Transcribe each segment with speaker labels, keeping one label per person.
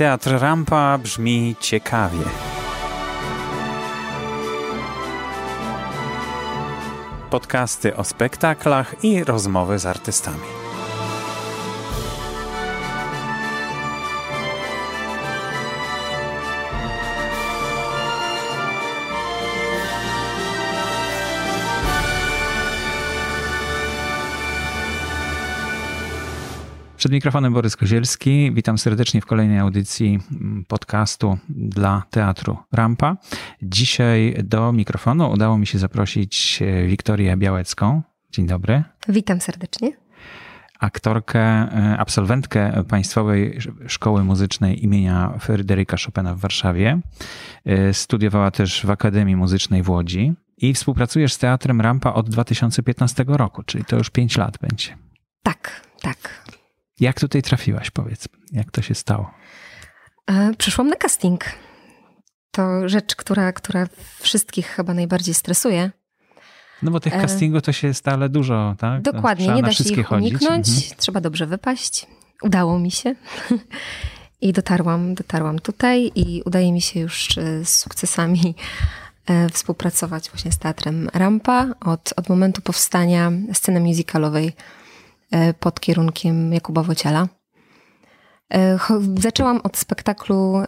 Speaker 1: Teatr Rampa brzmi ciekawie. Podcasty o spektaklach i rozmowy z artystami. Przed mikrofonem Borys Kozielski. Witam serdecznie w kolejnej audycji mm, podcastu dla teatru Rampa. Dzisiaj do mikrofonu udało mi się zaprosić e, Wiktorię Białecką. Dzień dobry.
Speaker 2: Witam serdecznie.
Speaker 1: Aktorkę, e, absolwentkę Państwowej Szkoły Muzycznej imienia Fryderyka Chopina w Warszawie. E, studiowała też w Akademii Muzycznej w Łodzi i współpracujesz z Teatrem Rampa od 2015 roku, czyli to już 5 lat będzie.
Speaker 2: Tak, tak.
Speaker 1: Jak tutaj trafiłaś, powiedz? Jak to się stało?
Speaker 2: E, przyszłam na casting. To rzecz, która, która wszystkich chyba najbardziej stresuje.
Speaker 1: No bo tych e, castingów to się stale dużo, tak?
Speaker 2: Dokładnie, Trzeba nie da się ich uniknąć. Mhm. Trzeba dobrze wypaść. Udało mi się. I dotarłam, dotarłam tutaj i udaje mi się już e, z sukcesami współpracować właśnie z Teatrem Rampa od, od momentu powstania sceny musicalowej pod kierunkiem Jakuba Wociela. E, zaczęłam od spektaklu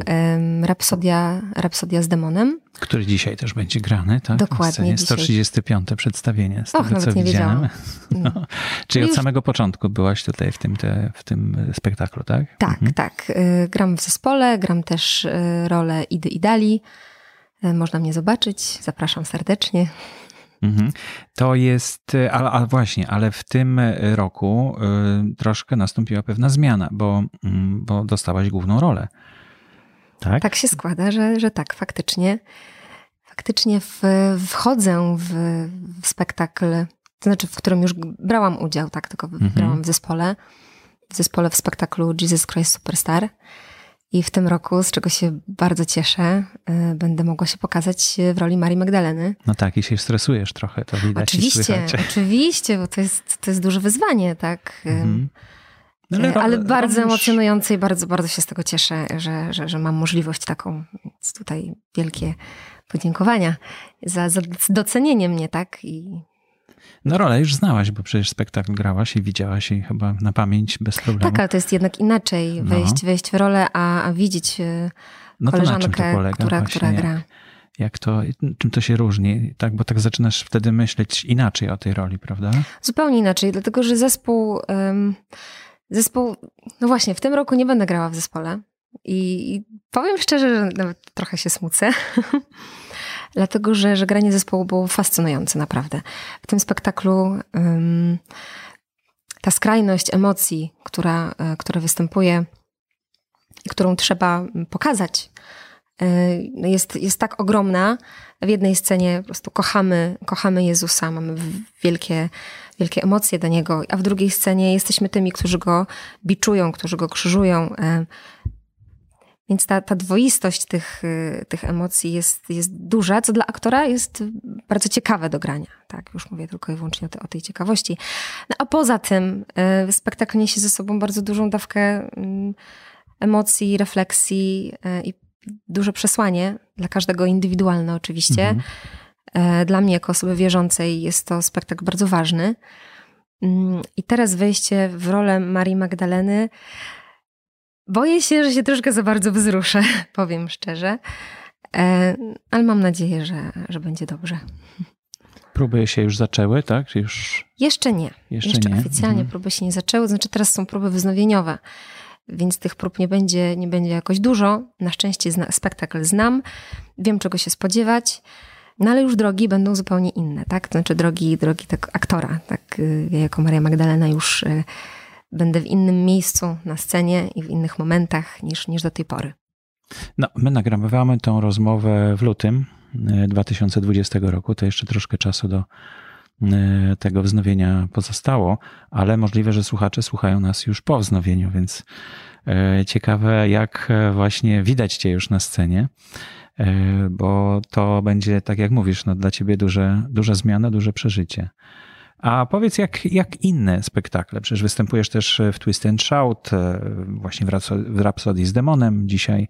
Speaker 2: Rapsodia, Rapsodia z demonem.
Speaker 1: Który dzisiaj też będzie grany, tak?
Speaker 2: Dokładnie.
Speaker 1: 135. przedstawienie, z Och, tego co widziałem. No. Czyli od samego początku byłaś tutaj w tym, te, w tym spektaklu, tak?
Speaker 2: Tak, mhm. tak. E, gram w zespole, gram też rolę Idy i Dali. Można mnie zobaczyć, zapraszam serdecznie.
Speaker 1: Mhm. To jest, ale, ale, właśnie, ale w tym roku y, troszkę nastąpiła pewna zmiana, bo, y, bo dostałaś główną rolę. Tak?
Speaker 2: tak się składa, że, że tak, faktycznie. Faktycznie w, wchodzę w, w spektakl, to znaczy, w którym już brałam udział, tak, tylko mhm. brałam w zespole. W zespole w spektaklu Jesus Christ Superstar. I w tym roku, z czego się bardzo cieszę, y, będę mogła się pokazać w roli Marii Magdaleny.
Speaker 1: No tak, i się stresujesz trochę, to widać.
Speaker 2: Oczywiście, oczywiście, bo to jest, to jest duże wyzwanie, tak. Mhm. No ale, ale, bardzo robisz... emocjonujące i bardzo, bardzo się z tego cieszę, że, że, że mam możliwość taką. Więc tutaj wielkie podziękowania za, za docenienie mnie, tak? I
Speaker 1: no rolę już znałaś, bo przecież spektakl grałaś i widziałaś jej chyba na pamięć bez problemu.
Speaker 2: Tak, ale to jest jednak inaczej wejść, no. wejść w rolę, a, a widzieć e, no koleżankę, polega, która, która gra. Jak,
Speaker 1: jak to, czym to się różni? Tak, bo tak zaczynasz wtedy myśleć inaczej o tej roli, prawda?
Speaker 2: Zupełnie inaczej, dlatego że zespół, zespół, no właśnie, w tym roku nie będę grała w zespole. I, i powiem szczerze, że nawet trochę się smucę. dlatego że, że granie zespołu było fascynujące naprawdę. W tym spektaklu um, ta skrajność emocji, która, e, która występuje i którą trzeba pokazać, e, jest, jest tak ogromna. W jednej scenie po prostu kochamy, kochamy Jezusa, mamy wielkie, wielkie emocje do Niego, a w drugiej scenie jesteśmy tymi, którzy Go biczują, którzy Go krzyżują, e, więc ta, ta dwoistość tych, y, tych emocji jest, jest duża, co dla aktora jest bardzo ciekawe do grania. Tak, już mówię tylko i wyłącznie o, te, o tej ciekawości. No, a poza tym y, spektakl niesie ze sobą bardzo dużą dawkę y, emocji, refleksji y, i duże przesłanie, dla każdego indywidualne oczywiście. Mhm. Y, dla mnie jako osoby wierzącej jest to spektakl bardzo ważny. Mm, I teraz wejście w rolę Marii Magdaleny Boję się, że się troszkę za bardzo wzruszę, powiem szczerze, e, ale mam nadzieję, że, że będzie dobrze.
Speaker 1: Próby się już zaczęły, tak? Już...
Speaker 2: Jeszcze nie. Jeszcze, Jeszcze nie. oficjalnie mhm. próby się nie zaczęły, znaczy teraz są próby wznowieniowe, więc tych prób nie będzie, nie będzie jakoś dużo. Na szczęście zna, spektakl znam, wiem czego się spodziewać, no ale już drogi będą zupełnie inne, tak? Znaczy drogi, drogi tak aktora, tak? Ja jako Maria Magdalena już y, będę w innym miejscu na scenie i w innych momentach niż, niż do tej pory.
Speaker 1: No, my nagrywamy tą rozmowę w lutym 2020 e, roku. To jeszcze troszkę czasu do e, tego wznowienia pozostało, ale możliwe, że słuchacze słuchają nas już po wznowieniu, więc e, ciekawe, jak właśnie widać Cię już na scenie, bo to będzie, tak jak mówisz, no, dla Ciebie duże, duża zmiana, duże przeżycie. A powiedz, jak, jak inne spektakle? Przecież występujesz też w Twist and Shout, e, właśnie w Rhapsody z Demonem dzisiaj.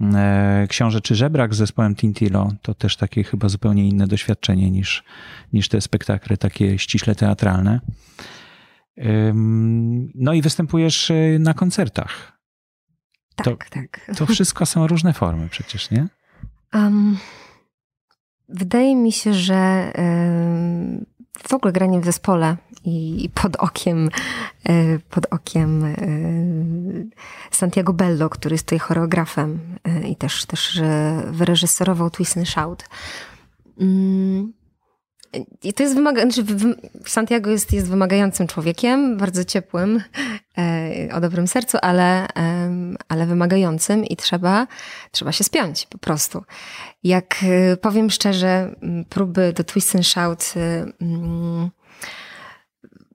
Speaker 1: E, Książę czy Żebrak z zespołem Tintilo to też takie chyba zupełnie inne doświadczenie niż, niż te spektakle takie ściśle teatralne. No i występujesz e, na koncertach.
Speaker 2: Tak,
Speaker 1: to,
Speaker 2: tak.
Speaker 1: To wszystko są różne formy przecież, nie? Um,
Speaker 2: wydaje mi się, że um, w ogóle granie w zespole i pod okiem, e, pod okiem e, Santiago Bello, który jest tutaj choreografem e, i też, też wyreżyserował Twist and Shout. Mm, I to jest wymagające. Znaczy Santiago jest, jest wymagającym człowiekiem, bardzo ciepłym, o dobrym sercu, ale, ale wymagającym i trzeba, trzeba się spiąć po prostu. Jak powiem szczerze, próby do Twist and Shout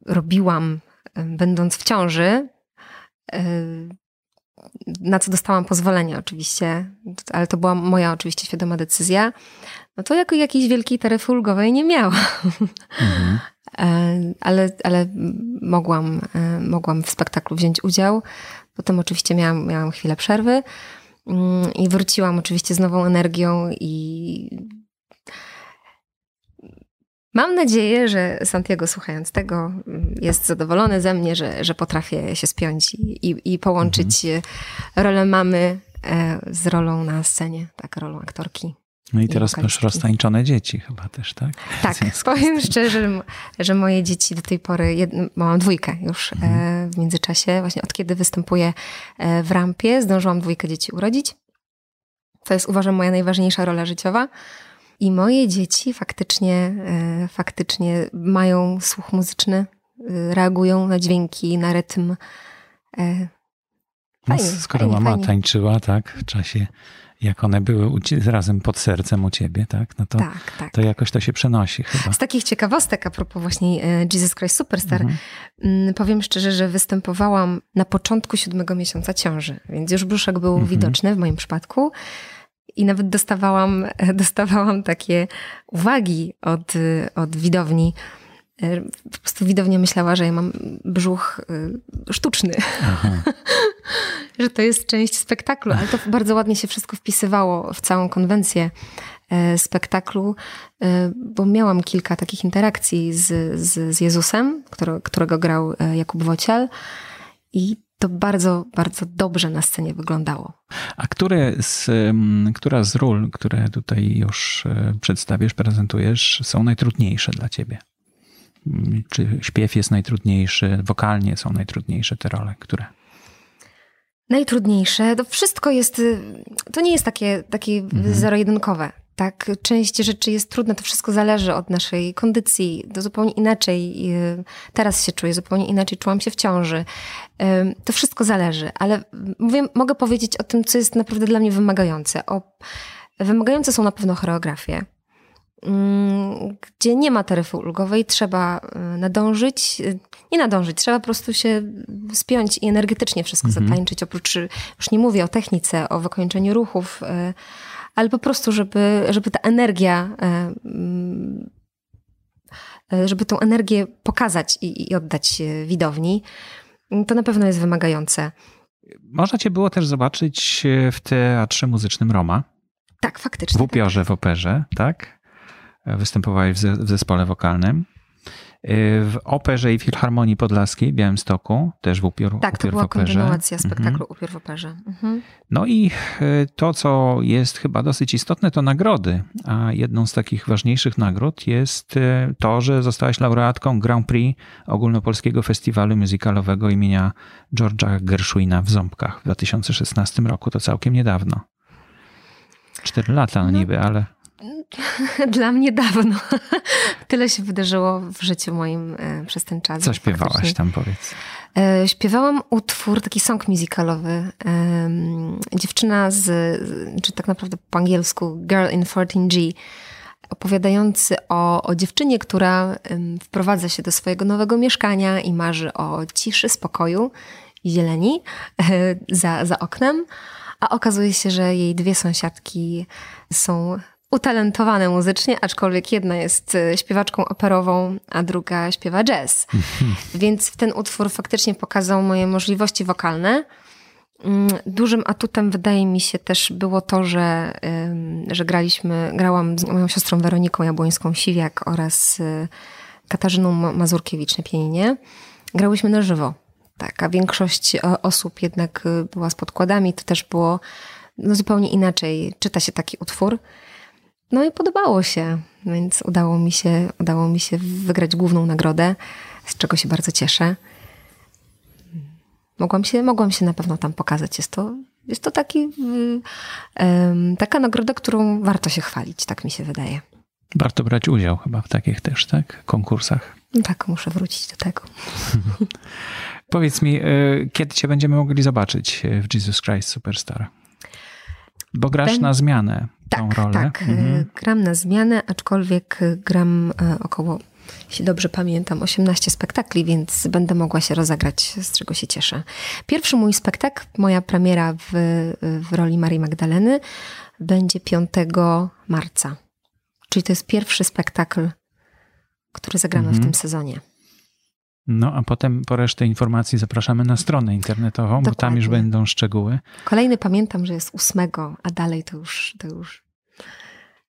Speaker 2: robiłam, będąc w ciąży, na co dostałam pozwolenie oczywiście, ale to była moja oczywiście świadoma decyzja, no to jako jakiejś wielkiej taryfy ulgowej nie miałam. Mhm. ale, ale mogłam, mogłam w spektaklu wziąć udział. Potem oczywiście miałam, miałam chwilę przerwy mm, i wróciłam oczywiście z nową energią i Mam nadzieję, że Santiago słuchając tego jest zadowolony ze mnie, że, że potrafię się spiąć i, i, i połączyć mhm. rolę mamy e, z rolą na scenie, tak, rolą aktorki.
Speaker 1: No i teraz masz roztańczone dzieci chyba też, tak?
Speaker 2: Tak, powiem szczerze, że moje dzieci do tej pory, jedno, mam dwójkę już e, mhm. w międzyczasie, właśnie od kiedy występuję e, w rampie, zdążyłam dwójkę dzieci urodzić. To jest uważam moja najważniejsza rola życiowa. I moje dzieci faktycznie, e, faktycznie mają słuch muzyczny, e, reagują na dźwięki, na rytm.
Speaker 1: E, fajnie, no, skoro fajnie, mama fajnie. tańczyła, tak, w czasie, jak one były razem pod sercem u ciebie, tak, no to, tak, tak. to jakoś to się przenosi chyba.
Speaker 2: Z takich ciekawostek, a propos właśnie Jesus Christ Superstar, mhm. Mm, powiem szczerze, że występowałam na początku siódmego miesiąca ciąży, więc już brzuszek był mhm. widoczny w moim przypadku. I nawet dostawałam, dostawałam takie uwagi od, od widowni. Po prostu widownia myślała, że ja mam brzuch y, sztuczny, że to jest część spektaklu, ale to bardzo ładnie się wszystko wpisywało w całą konwencję e, spektaklu, e, bo miałam kilka takich interakcji z, z, z Jezusem, którego grał e, Jakub Wocial. I to bardzo, bardzo dobrze na scenie wyglądało.
Speaker 1: A które z, która z ról, które tutaj już e, przedstawisz, prezentujesz, są najtrudniejsze dla ciebie? Mm, czy śpiew jest najtrudniejszy, wokalnie są najtrudniejsze te role, które?
Speaker 2: Najtrudniejsze, to wszystko jest, y, to nie jest takie, takie mhm. zero-jedynkowe tak, część rzeczy jest trudna, to wszystko zależy od naszej kondycji. To zupełnie inaczej. Y, teraz się czuję, zupełnie inaczej czułam się w ciąży. To wszystko zależy, ale mówię, mogę powiedzieć o tym, co jest naprawdę dla mnie wymagające. O, wymagające są na pewno choreografie, mm, gdzie nie ma taryfy ulgowej, trzeba y, nadążyć, y, nie nadążyć, trzeba po prostu się spiąć i energetycznie wszystko mhm. zatańczyć. Oprócz, już nie mówię o technice, o wykończeniu ruchów, ale po prostu, żeby, żeby ta energia, e, mm, e, żeby tą energię pokazać i, i oddać widowni, to na pewno jest wymagające.
Speaker 1: Można cię było też zobaczyć w Teatrze Muzycznym Roma.
Speaker 2: Tak, faktycznie.
Speaker 1: W upiorze, w operze, tak? Występowałeś w zespole wokalnym. Y, w Operze i Filharmonii Podlaskiej w Białymstoku, też w Upiór,
Speaker 2: tak,
Speaker 1: upiór
Speaker 2: to była
Speaker 1: w operze.
Speaker 2: kontynuacja mhm. spektaklu mhm. Upiór w Operze. Mhm.
Speaker 1: No i y, to, co jest chyba dosyć istotne, to nagrody. A jedną z takich ważniejszych nagród jest y, to, że zostałaś laureatką Grand Prix Ogólnopolskiego Festiwalu Muzykalowego imienia George'a Gershwina w Ząbkach w 2016 roku. To całkiem niedawno. Cztery lata no niby, ale
Speaker 2: Dla mnie dawno. Tyle się wydarzyło w życiu moim e, przez ten czas.
Speaker 1: Co śpiewałaś faktycznie. tam, powiedz?
Speaker 2: E, śpiewałam utwór, taki song musicalowy. Dziewczyna z, czy tak naprawdę po angielsku Girl in 14G, opowiadający o, o dziewczynie, która wprowadza się do swojego nowego mieszkania i marzy o ciszy, spokoju i zieleni e, za, za oknem, a okazuje się, że jej dwie sąsiadki są utalentowane muzycznie, aczkolwiek jedna jest e, śpiewaczką operową, a druga śpiewa jazz. Więc ten utwór faktycznie pokazał moje możliwości wokalne. Mm, dużym atutem wydaje mi się też było to, że, że graliśmy, grałam z moją siostrą Weroniką Jabłońską-Siwiak oraz e, Katarzyną Mazurkiewicz na pianinie. Grałyśmy na żywo. Tak, a większość osób jednak e, była z podkładami. To też było no, zupełnie inaczej. Czyta się taki utwór. No i podobało się, więc udało mi się, udało mi się wygrać główną nagrodę, z czego się bardzo cieszę. Mogłam się, mogłam się na pewno tam pokazać. Jest to, jest to taki, taka nagroda, którą warto się chwalić, tak mi się wydaje.
Speaker 1: Warto brać udział chyba w takich też, tak? Konkursach.
Speaker 2: No tak, muszę wrócić do tego.
Speaker 1: Powiedz mi, e, kiedy cię będziemy mogli zobaczyć w Jesus Christ Superstar? Bo grasz na zmianę tą
Speaker 2: tak,
Speaker 1: rolę.
Speaker 2: Tak, mhm. gram na zmianę, aczkolwiek gram e, około, jeśli dobrze pamiętam, 18 spektakli, więc będę mogła się rozegrać, z czego się cieszę. Pierwszy mój spektakl, moja premiera w, w roli Marii Magdaleny będzie 5 marca. Czyli to jest pierwszy spektakl, który zagramy mhm. w tym sezonie.
Speaker 1: No, a potem po resztę informacji zapraszamy na stronę internetową, Dokładnie. bo tam już będą szczegóły.
Speaker 2: Kolejny pamiętam, że jest ósmego, a dalej to już. To już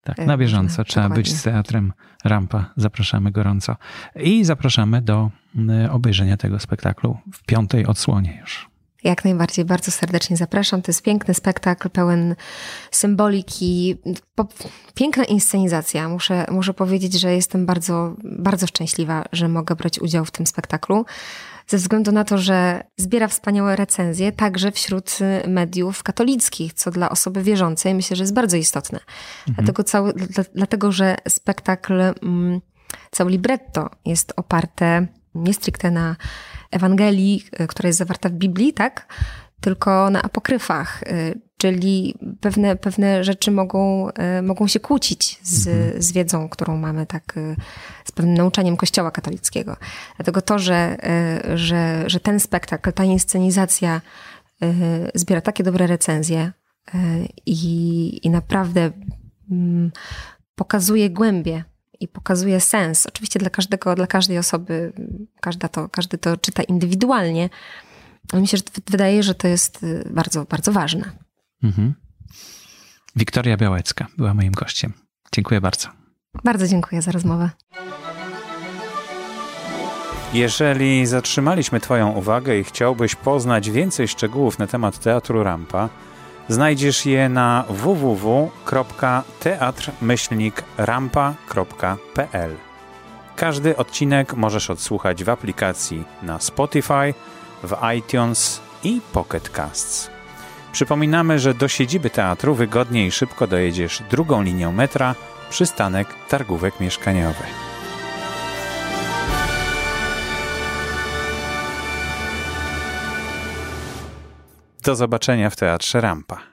Speaker 1: tak, e, na bieżąco trzeba Dokładnie. być z teatrem Rampa. Zapraszamy gorąco. I zapraszamy do obejrzenia tego spektaklu w piątej odsłonie już.
Speaker 2: Jak najbardziej, bardzo serdecznie zapraszam. To jest piękny spektakl, pełen symboliki, piękna inscenizacja. Muszę, muszę powiedzieć, że jestem bardzo, bardzo szczęśliwa, że mogę brać udział w tym spektaklu. Ze względu na to, że zbiera wspaniałe recenzje także wśród mediów katolickich, co dla osoby wierzącej myślę, że jest bardzo istotne. Mhm. Dlatego, cały, dlatego, że spektakl, mm, cały libretto jest oparte nie stricte na Ewangelii, e, która jest zawarta w Biblii, tak? Tylko na apokryfach, e, czyli pewne, pewne rzeczy mogą, e, mogą się kłócić z, mhm. z wiedzą, którą mamy, tak, z pewnym nauczaniem Kościoła katolickiego. Dlatego to, że, że, że ten spektakl, ta inscenizacja zbiera takie dobre recenzje i, i naprawdę mm, pokazuje głębie i pokazuje sens. Oczywiście dla każdego, dla każdej osoby, każda to, każdy to czyta indywidualnie. Ale mi się wydaje, że to jest y, bardzo, bardzo ważne. Mhm.
Speaker 1: Wiktoria Białecka była moim gościem. Dziękuję bardzo.
Speaker 2: Bardzo dziękuję za rozmowę.
Speaker 1: Jeżeli zatrzymaliśmy Twoją uwagę i chciałbyś poznać więcej szczegółów na temat Teatru Rampa, Znajdziesz je na www.teatr-rampa.pl. Każdy odcinek możesz odsłuchać w aplikacji na Spotify, w iTunes i Pocket Casts. Przypominamy, że do siedziby teatru wygodnie i szybko dojedziesz drugą linią metra, przystanek Targówek Mieszkaniowy. Do zobaczenia w Teatrze Rampa.